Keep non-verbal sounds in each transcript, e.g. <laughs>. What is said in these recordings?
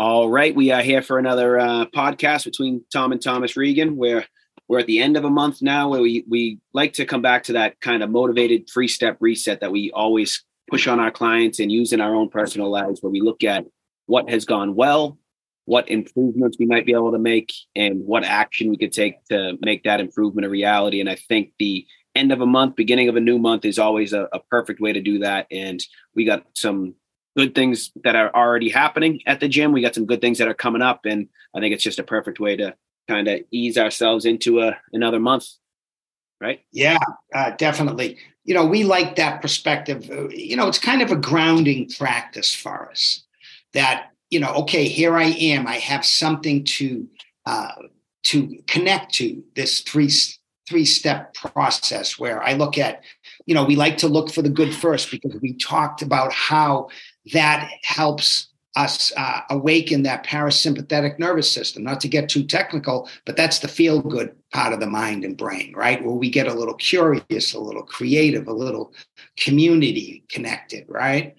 All right, we are here for another uh, podcast between Tom and Thomas Regan. Where we're at the end of a month now, where we we like to come back to that kind of motivated three step reset that we always push on our clients and use in our own personal lives, where we look at what has gone well, what improvements we might be able to make, and what action we could take to make that improvement a reality. And I think the end of a month, beginning of a new month is always a, a perfect way to do that. And we got some good things that are already happening at the gym. We got some good things that are coming up, and I think it's just a perfect way to kind of ease ourselves into a another month. Right? Yeah, uh, definitely. You know, we like that perspective. Uh, you know, it's kind of a grounding practice for us. That you know, okay, here I am. I have something to uh, to connect to this three three step process where I look at, you know, we like to look for the good first because we talked about how that helps us uh, awaken that parasympathetic nervous system. Not to get too technical, but that's the feel good part of the mind and brain, right? Where we get a little curious, a little creative, a little community connected, right?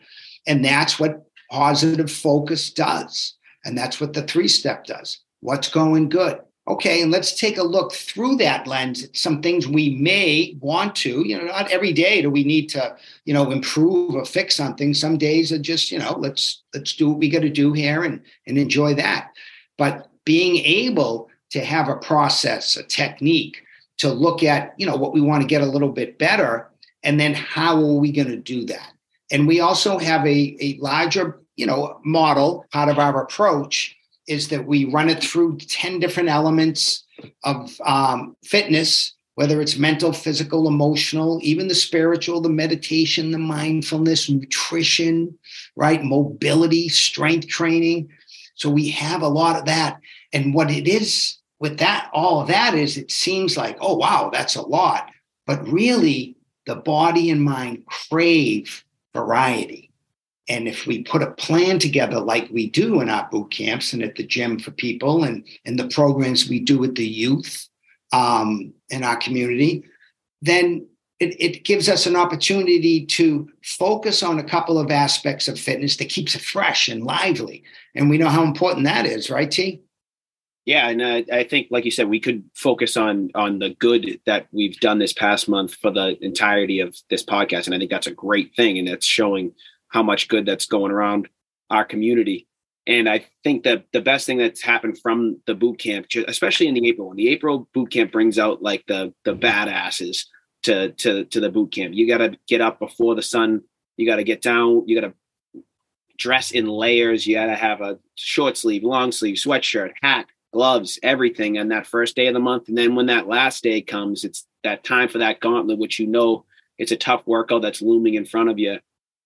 And that's what positive focus does. And that's what the three step does. What's going good? Okay, and let's take a look through that lens at some things we may want to, you know, not every day do we need to, you know, improve or fix something. Some days are just, you know, let's let's do what we got to do here and and enjoy that. But being able to have a process, a technique to look at, you know, what we want to get a little bit better and then how are we going to do that? And we also have a, a larger, you know, model part of our approach is that we run it through 10 different elements of um, fitness, whether it's mental, physical, emotional, even the spiritual, the meditation, the mindfulness, nutrition, right? Mobility, strength training. So we have a lot of that. And what it is with that, all of that is it seems like, oh, wow, that's a lot. But really, the body and mind crave variety. And if we put a plan together like we do in our boot camps and at the gym for people and, and the programs we do with the youth um, in our community, then it, it gives us an opportunity to focus on a couple of aspects of fitness that keeps it fresh and lively. And we know how important that is, right, T? Yeah, and uh, I think, like you said, we could focus on on the good that we've done this past month for the entirety of this podcast, and I think that's a great thing, and it's showing how much good that's going around our community. And I think that the best thing that's happened from the boot camp, especially in the April, when the April boot camp brings out like the the badasses to to to the boot camp. You got to get up before the sun. You got to get down. You got to dress in layers. You got to have a short sleeve, long sleeve, sweatshirt, hat, gloves, everything on that first day of the month. And then when that last day comes, it's that time for that gauntlet, which you know it's a tough workout that's looming in front of you.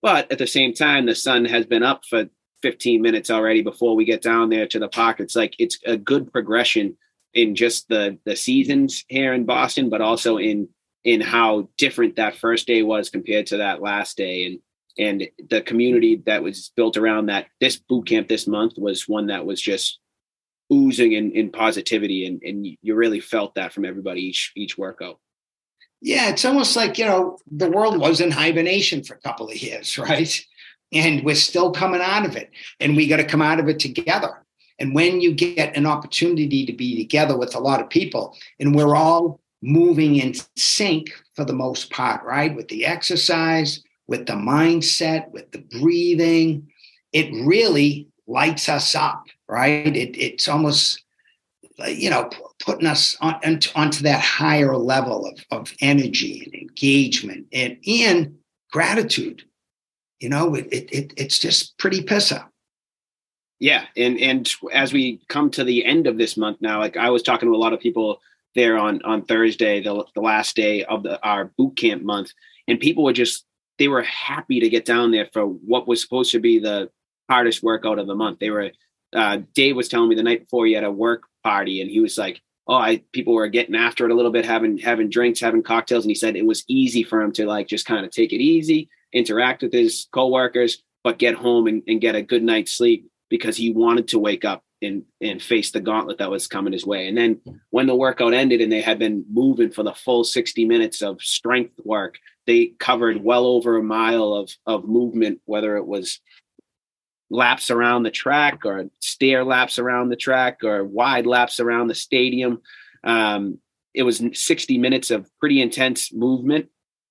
But at the same time, the sun has been up for 15 minutes already before we get down there to the park. It's like it's a good progression in just the the seasons here in Boston, but also in in how different that first day was compared to that last day. And and the community that was built around that this boot camp this month was one that was just oozing in, in positivity and, and you really felt that from everybody each each workout yeah, it's almost like, you know, the world was in hibernation for a couple of years, <laughs> right? And we're still coming out of it. And we got to come out of it together. And when you get an opportunity to be together with a lot of people, and we're all moving in sync for the most part, right? With the exercise, with the mindset, with the breathing, it really lights us up, right? It, it's almost Uh, you know, putting us on, onto that higher level of, of energy and engagement and, and gratitude. You know, it, it, it's just pretty pissa. Yeah. And, and as we come to the end of this month now, like I was talking to a lot of people there on, on Thursday, the, the last day of the, our boot camp month, and people were just, they were happy to get down there for what was supposed to be the hardest workout of the month. They were, uh, Dave was telling me the night before he had a work party and he was like oh i people were getting after it a little bit having having drinks having cocktails and he said it was easy for him to like just kind of take it easy interact with his coworkers but get home and, and get a good night's sleep because he wanted to wake up and and face the gauntlet that was coming his way. And then when the workout ended and they had been moving for the full 60 minutes of strength work they covered well over a mile of of movement whether it was laps around the track or stair laps around the track or wide laps around the stadium. Um, it was 60 minutes of pretty intense movement,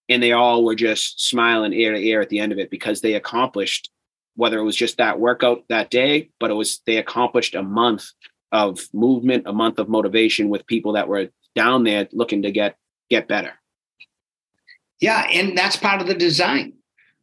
and they all were just smiling ear to ear at the end of it because they accomplished whether it was just that workout that day, but it was they accomplished a month of movement, a month of motivation with people that were down there looking to get get better. Yeah, and that's part of the design.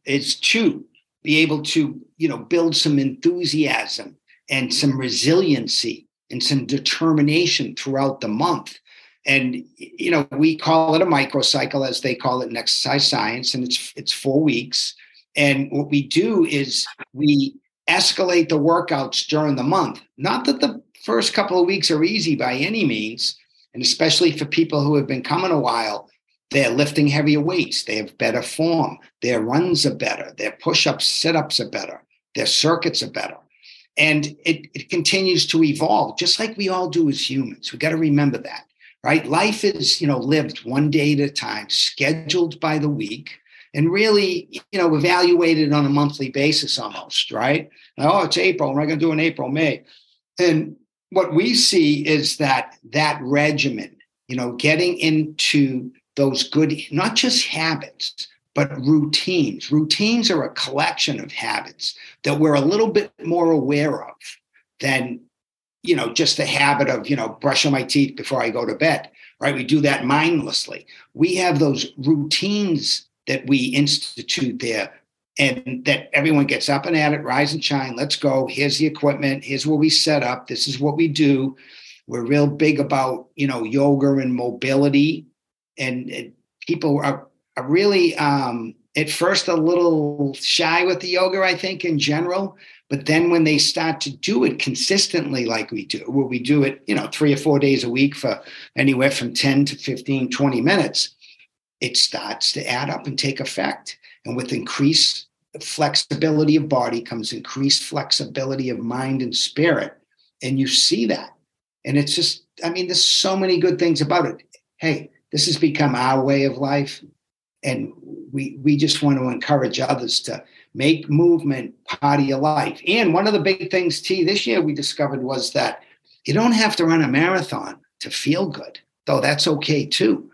It's to be able to, you know, build some enthusiasm and some resiliency and some determination throughout the month. And you know, we call it a microcycle, as they call it in exercise science, and it's it's four weeks. And what we do is we escalate the workouts during the month. Not that the first couple of weeks are easy by any means, and especially for people who have been coming a while, they're lifting heavier weights. They have better form. Their runs are better. Their push ups, sit ups are better. Their circuits are better. And it, it continues to evolve, just like we all do as humans. We got to remember that, right? Life is, you know, lived one day at a time, scheduled by the week, and really, you know, evaluated on a monthly basis almost, right? Oh, it's April. What am I going to do in April, May? And what we see is that that regimen, you know, getting into those good, not just habits, but routines. Routines are a collection of habits that we're a little bit more aware of than, you know, just the habit of, you know, brushing my teeth before I go to bed, right? We do that mindlessly. We have those routines that we institute there and that everyone gets up and at it, rise and shine. Let's go. Here's the equipment. Here's where we set up. This is what we do. We're real big about, you know, yoga and mobility and people are, are really um, at first a little shy with the yoga, I think, in general. But then when they start to do it consistently, like we do, where we do it, you know, three or four days a week for anywhere from 10 to 15, 20 minutes, it starts to add up and take effect. And with increased flexibility of body comes increased flexibility of mind and spirit. And you see that. And it's just, I mean, there's so many good things about it. Hey, this has become our way of life. And we, we just want to encourage others to make movement part of your life. And one of the big things, T, this year we discovered was that you don't have to run a marathon to feel good, though that's okay too.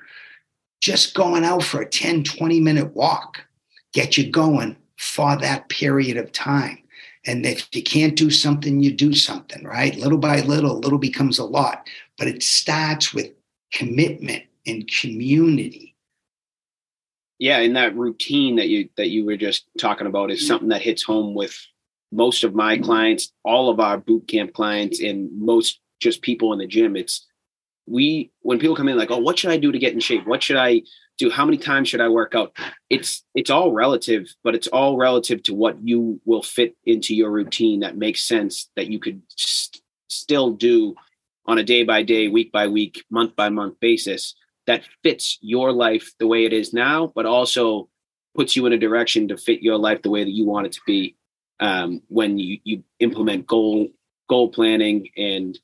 Just going out for a 10, 20 minute walk, get you going for that period of time. And if you can't do something, you do something, right? Little by little, little becomes a lot. But it starts with commitment and community. Yeah and that routine that you that you were just talking about is mm-hmm. something that hits home with most of my clients all of our boot camp clients and most just people in the gym. It's we when people come in like oh what should i do to get in shape? What should i do? How many times should i work out? It's it's all relative but it's all relative to what you will fit into your routine that makes sense that you could st- still do on a day by day week by week month by month basis that fits your life the way it is now, but also puts you in a direction to fit your life the way that you want it to be um, when you, you implement goal goal planning and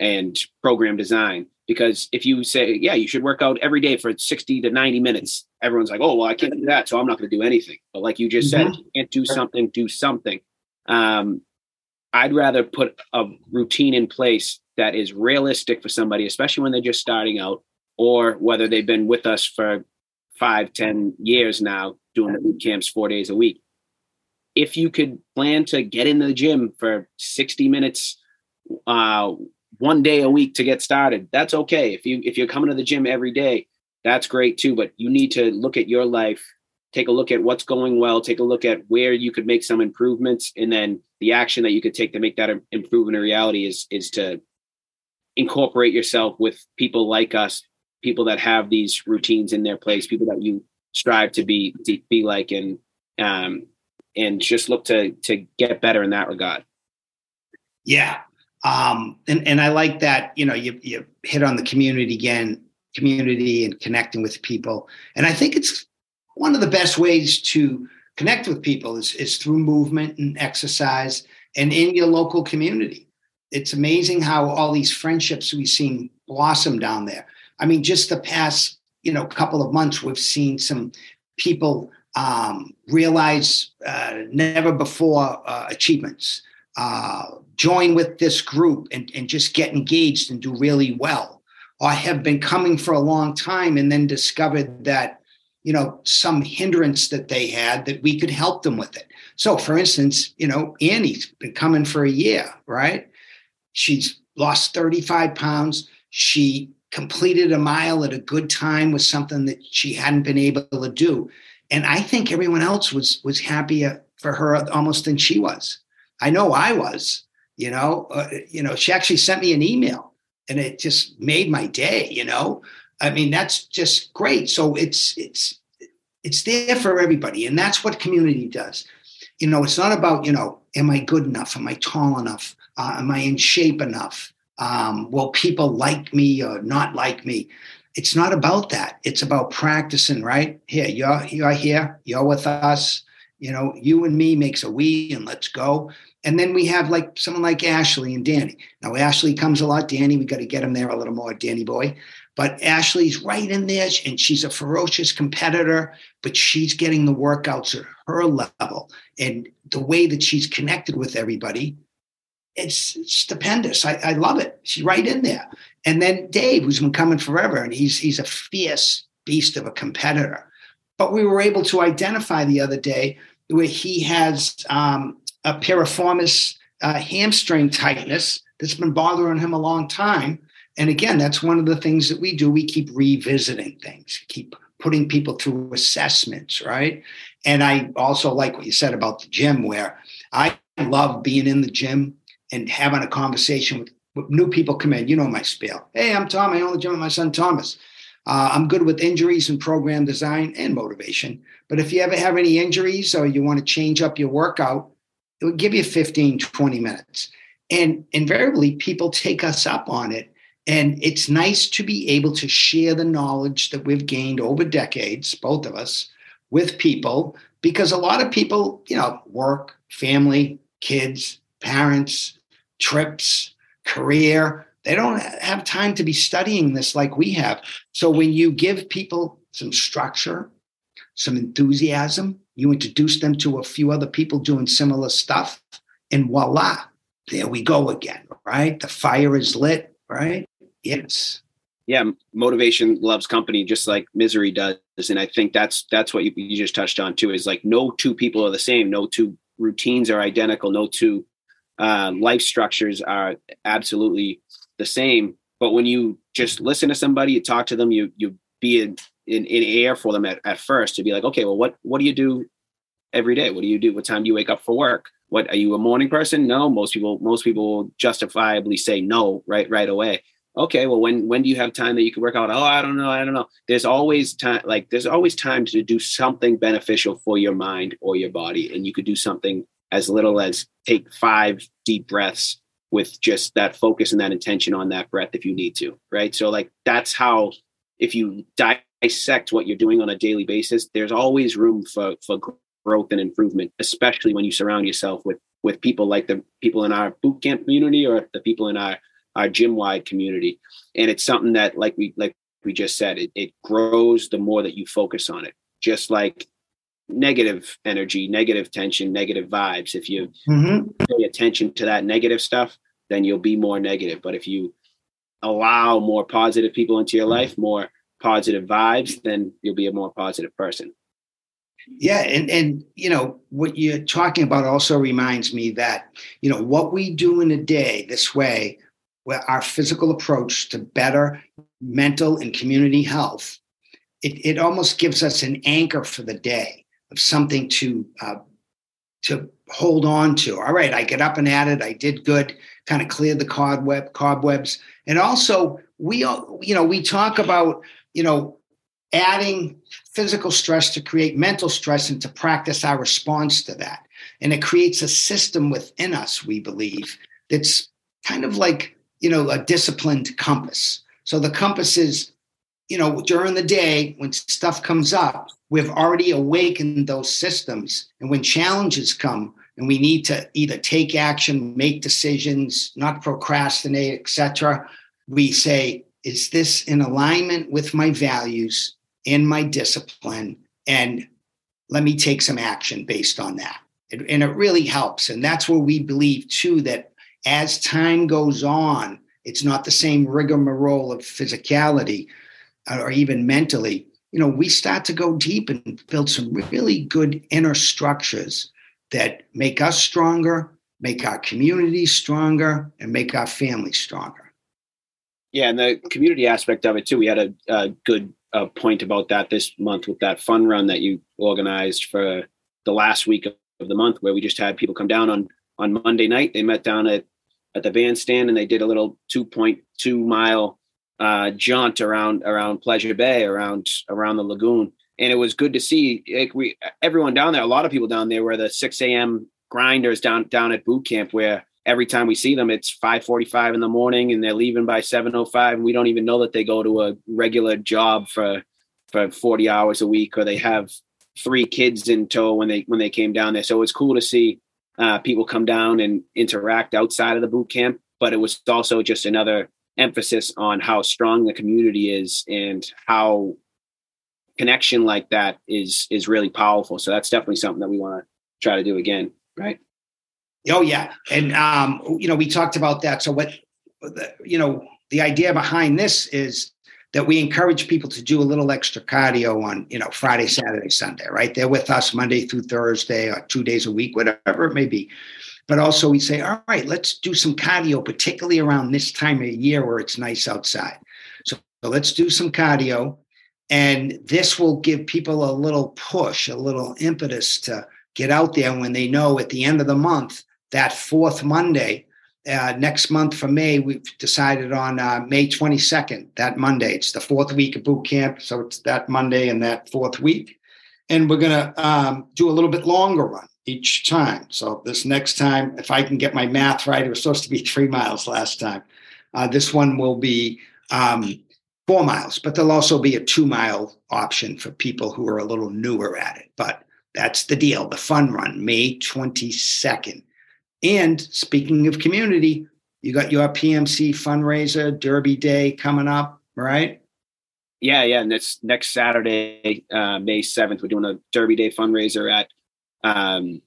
and program design. Because if you say, yeah, you should work out every day for 60 to 90 minutes, everyone's like, oh, well, I can't do that. So I'm not going to do anything. But like you just mm-hmm. said, you can't do something, do something. Um, I'd rather put a routine in place that is realistic for somebody, especially when they're just starting out, or whether they've been with us for five, ten years now, doing the boot camps four days a week. If you could plan to get in the gym for 60 minutes uh, one day a week to get started, that's okay. If you if you're coming to the gym every day, that's great too. But you need to look at your life, take a look at what's going well, take a look at where you could make some improvements, and then the action that you could take to make that improvement a reality is is to incorporate yourself with people like us people that have these routines in their place, people that you strive to be be like, and um, and just look to to get better in that regard. Yeah, um, and and I like that. You know, you you hit on the community again, community and connecting with people, and I think it's one of the best ways to connect with people is is through movement and exercise and in your local community. It's amazing how all these friendships we've seen blossom down there. I mean, just the past, you know, couple of months, we've seen some people um, realize uh, never before uh, achievements, uh, join with this group and, and just get engaged and do really well, or have been coming for a long time and then discovered that you know some hindrance that they had that we could help them with it. So, for instance, you know Annie's been coming for a year, right? She's lost 35 pounds. She completed a mile at a good time was something that she hadn't been able to do. And I think everyone else was was happier for her almost than she was. I know I was. You know, uh, you know, she actually sent me an email, and it just made my day. You know, I mean, that's just great. So it's it's it's there for everybody, and that's what community does. You know, it's not about you know, am I good enough? Am I tall enough? Uh, am I in shape enough? Um, will people like me or not like me? It's not about that. It's about practicing, right? Here, you're you're here, you're with us. You know, you and me makes a we, and let's go. And then we have like someone like Ashley and Danny. Now Ashley comes a lot. Danny, we got to get him there a little more, Danny boy. But Ashley's right in there, and she's a ferocious competitor, but she's getting the workouts at her level. And the way that she's connected with everybody, it's stupendous. I, I love it. She's right in there. And then Dave, who's been coming forever, and he's he's a fierce beast of a competitor. But we were able to identify the other day where he has um, a piriformis uh, hamstring tightness that's been bothering him a long time. And again, that's one of the things that we do. We keep revisiting things, keep putting people through assessments, right? And I also like what you said about the gym, where I love being in the gym and having a conversation with, with new people come in. You know my spiel. Hey, I'm Tom. I own the gym with my son Thomas. Uh, I'm good with injuries and program design and motivation. But if you ever have any injuries or you want to change up your workout, it would give you 15, 20 minutes. And invariably, people take us up on it. And it's nice to be able to share the knowledge that we've gained over decades, both of us, with people, because a lot of people, you know, work, family, kids, parents, trips, career. They don't have time to be studying this like we have. So when you give people some structure, some enthusiasm, you introduce them to a few other people doing similar stuff, and voila, there we go again, right? The fire is lit, right? Yes. Yeah, motivation loves company just like misery does, and I think that's that's what you, you just touched on too. Is like no two people are the same, no two routines are identical, no two um, life structures are absolutely the same. But when you just listen to somebody, you talk to them, you you be in, in, in air for them at, at first to be like, okay, well, what what do you do every day? What do you do? What time do you wake up for work? What are you a morning person? No, most people most people will justifiably say no right right away. Okay, well, when when do you have time that you can work out? Oh, I don't know, I don't know. There's always time, like there's always time to do something beneficial for your mind or your body, and you could do something as little as take five deep breaths with just that focus and that intention on that breath if you need to, right? So, like, that's how, if you dissect what you're doing on a daily basis, there's always room for, for growth and improvement, especially when you surround yourself with with people like the people in our boot camp community or the people in our our gym wide community. And it's something that, like we like we just said, it, it grows the more that you focus on it. Just like negative energy, negative tension, negative vibes. If you mm-hmm. pay attention to that negative stuff, then you'll be more negative. But if you allow more positive people into your life, more positive vibes, then you'll be a more positive person. Yeah, and and you know what you're talking about also reminds me that you know what we do in a day this way, where our physical approach to better mental and community health, it, it almost gives us an anchor for the day of something to uh, to hold on to. All right, I get up and at it. I did good. Kind of cleared the cobweb cobwebs, and also we you know we talk about you know adding physical stress to create mental stress and to practice our response to that. And it creates a system within us, we believe, that's kind of like, you know, a disciplined compass. So the compass is, you know, during the day when stuff comes up, we've already awakened those systems. And when challenges come and we need to either take action, make decisions, not procrastinate, etc., we say, is this in alignment with my values and my discipline? And let me take some action based on that. And it really helps. And that's where we believe too that as time goes on, it's not the same rigmarole of physicality or even mentally. You know, we start to go deep and build some really good inner structures that make us stronger, make our community stronger, and make our family stronger. Yeah, and the community aspect of it too. We had a, a good uh, point about that this month with that fun run that you organized for the last week of, of the month, where we just had people come down on on Monday night. They met down at at the bandstand and they did a little 2.2 mile uh, jaunt around around Pleasure Bay, around around the lagoon, and it was good to see like we everyone down there. A lot of people down there were the 6 a.m. grinders down down at boot camp, where every time we see them, it's 5:45 in the morning, and they're leaving by 7:05, and we don't even know that they go to a regular job for for 40 hours a week, or they have three kids in tow when they when they came down there. So it's cool to see uh, people come down and interact outside of the boot camp. But it was also just another emphasis on how strong the community is and how connection like that is is really powerful. So that's definitely something that we want to try to do again, right? Oh yeah, and um, you know we talked about that. So what, you know, the idea behind this is that we encourage people to do a little extra cardio on, you know, Friday, Saturday, Sunday, right? They're with us Monday through Thursday or two days a week, whatever it may be. But also we say, all right, let's do some cardio, particularly around this time of year where it's nice outside. So, so let's do some cardio. And this will give people a little push, a little impetus to get out there when they know at the end of the month, that fourth Monday, uh, next month for May, we've decided on uh, May 22nd, that Monday. It's the fourth week of boot camp. So it's that Monday and that fourth week. And we're going to um, do a little bit longer run each time. So this next time, if I can get my math right, it was supposed to be three miles last time. Uh, this one will be um, four miles, but there'll also be a two mile option for people who are a little newer at it. But that's the deal. The fun run, May 22nd. And speaking of community, you got your PMC fundraiser, Derby Day coming up, right? Yeah, yeah. And it's next Saturday, uh, May 7th. We're doing a Derby Day fundraiser at um,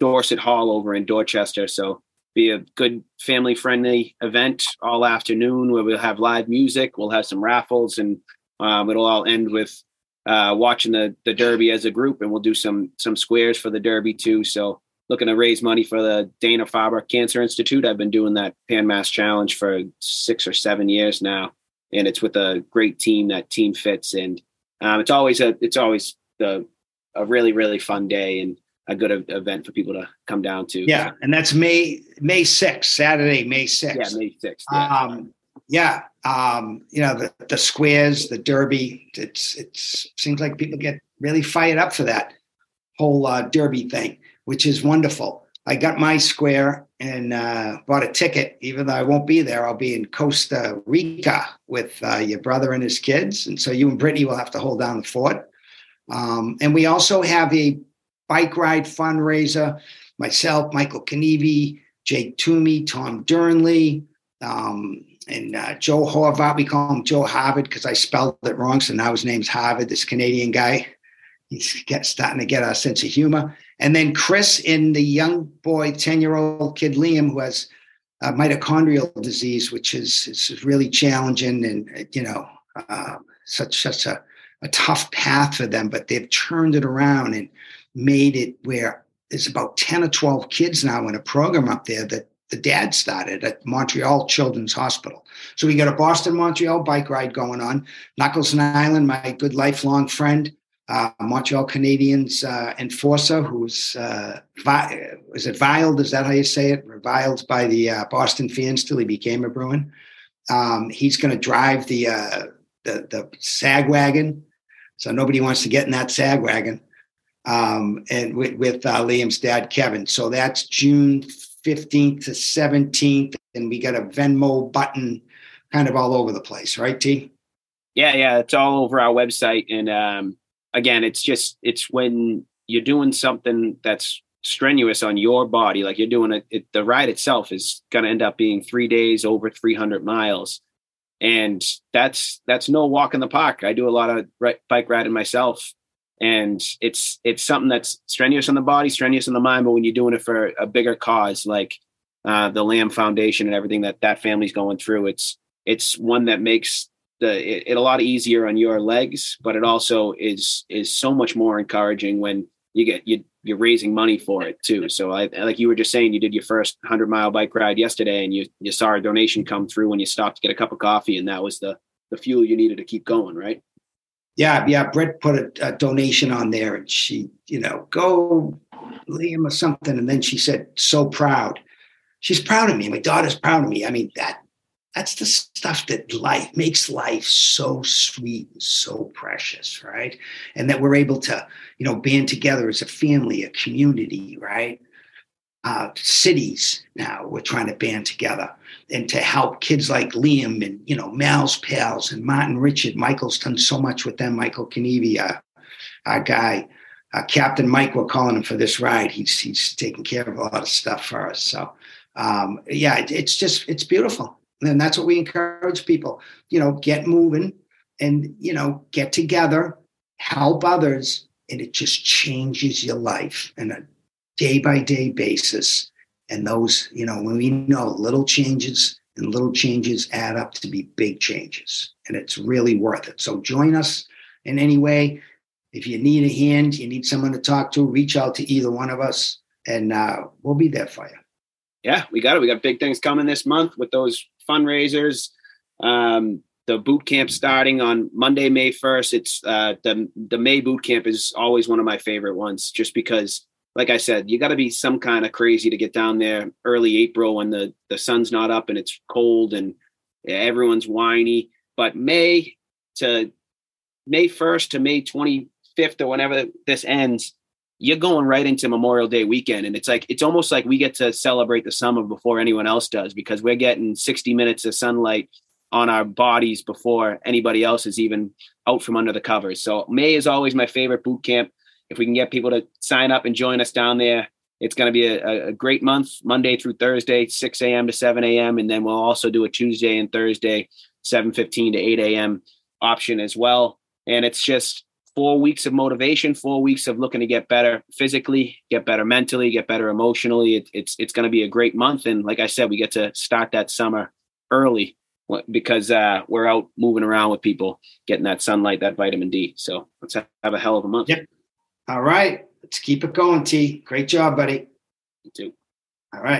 Dorset Hall over in Dorchester. So be a good family friendly event all afternoon where we'll have live music, we'll have some raffles, and um, it'll all end with uh, watching the the Derby as a group, and we'll do some some squares for the Derby too. So looking to raise money for the Dana Farber Cancer Institute. I've been doing that Pan Mass Challenge for six or seven years now, and it's with a great team that Team Fits, and um, it's always a it's always a really really fun day and a good event for people to come down to. Yeah, and that's May May sixth, Saturday, May sixth. Yeah, May sixth. Yeah. Um, yeah, um, you know the the squares, the derby. It's it's seems like people get really fired up for that whole uh, derby thing which is wonderful. I got my square and uh, bought a ticket. Even though I won't be there, I'll be in Costa Rica with uh, your brother and his kids. And so you and Brittany will have to hold down the fort. Um, and we also have a bike ride fundraiser. Myself, Michael Kanivi, Jake Toomey, Tom Durnley, um, and uh, Joe Horvat. We call him Joe Harvard because I spelled it wrong. So now his name's Harvard, this Canadian guy. He's get, starting to get a sense of humor. And then Chris in the young boy, 10 year old kid Liam, who has uh, mitochondrial disease, which is, is really challenging and, you know, uh, such, such a, a tough path for them, but they've turned it around and made it where there's about 10 or 12 kids now in a program up there that the dad started at Montreal Children's Hospital. So we got a Boston Montreal bike ride going on. Knuckles Nilan, my good lifelong friend, uh, Montreal Canadiens uh, enforcer who's uh, vi- is it viled? Is that how you say it? Reviled by the uh, Boston fans till he became a Bruin. Um, he's going to drive the, uh, the the sag wagon, so nobody wants to get in that sag wagon. Um, and with, with uh, Liam's dad, Kevin. So that's June fifteenth to seventeenth, and we got a Venmo button, kind of all over the place, right, T? Yeah, yeah, it's all over our website, and um, again, it's just it's when you're doing something that's strenuous on your body, like you're doing it, it the ride itself is going to end up being three days over 300 miles, and that's that's no walk in the park. I do a lot of bike riding myself, and it's it's something that's strenuous on the body, strenuous on the mind. But when you're doing it for a bigger cause, like uh, the Lamb Foundation and everything that that family's going through, it's it's one that makes the it, it, a lot easier on your legs, but it also is is so much more encouraging when you get you you're raising money for it too. So I like you were just saying you did your first hundred mile bike ride yesterday and you you saw a donation come through when you stopped to get a cup of coffee and that was the the fuel you needed to keep going, right? Yeah, yeah. Brett put a, a donation on there and she, you know, go Liam or something. And then she said, so proud. She's proud of me. My daughter's proud of me. I mean, that that's the stuff that life makes life so sweet and so precious right and that we're able to you know band together as a family a community right uh, cities now we're trying to band together and to help kids like liam and you know mal's pals and martin richard. Michael's done so much with them. Michael Kenevi, uh, our guy. Uh, captain mike we're calling him for this ride. He's he's taking care of a lot of stuff for us. So um, yeah it, it's just it's beautiful. And that's what we encourage people, you know, get moving and, you know, get together, help others, and it just changes your life And a day by day basis. And those, you know, when we know little changes and little changes add up to be big changes, and it's really worth it. So join us in any way. If you need a hand, you need someone to talk to, reach out to either one of us, and uh, we'll be there for you. Yeah, we got it. We got big things coming this month with those fundraisers. Um, the boot camp starting on Monday, May 1st. It's uh, the, the May boot camp is always one of my favorite ones just because, like I said, you got to be some kind of crazy to get down there early April when the, the sun's not up and it's cold and everyone's whiny. But May to May 1st to May 25th or whenever this ends, you're going right into Memorial Day weekend. And it's like, it's almost like we get to celebrate the summer before anyone else does because we're getting 60 minutes of sunlight on our bodies before anybody else is even out from under the covers. So May is always my favorite boot camp. If we can get people to sign up and join us down there, it's going to be a, a great month, Monday through Thursday, 6 a.m. to 7 a.m. And then we'll also do a Tuesday and Thursday, 7.15 to 8 a.m. option as well. And it's just, four weeks of motivation, four weeks of looking to get better physically, get better mentally, get better emotionally. It, it's it's going to be a great month, and like I said, we get to start that summer early because uh, we're out moving around with people, getting that sunlight, that vitamin D. So let's have a hell of a month. All right, let's keep it going, T. Great job, buddy. You too. All right.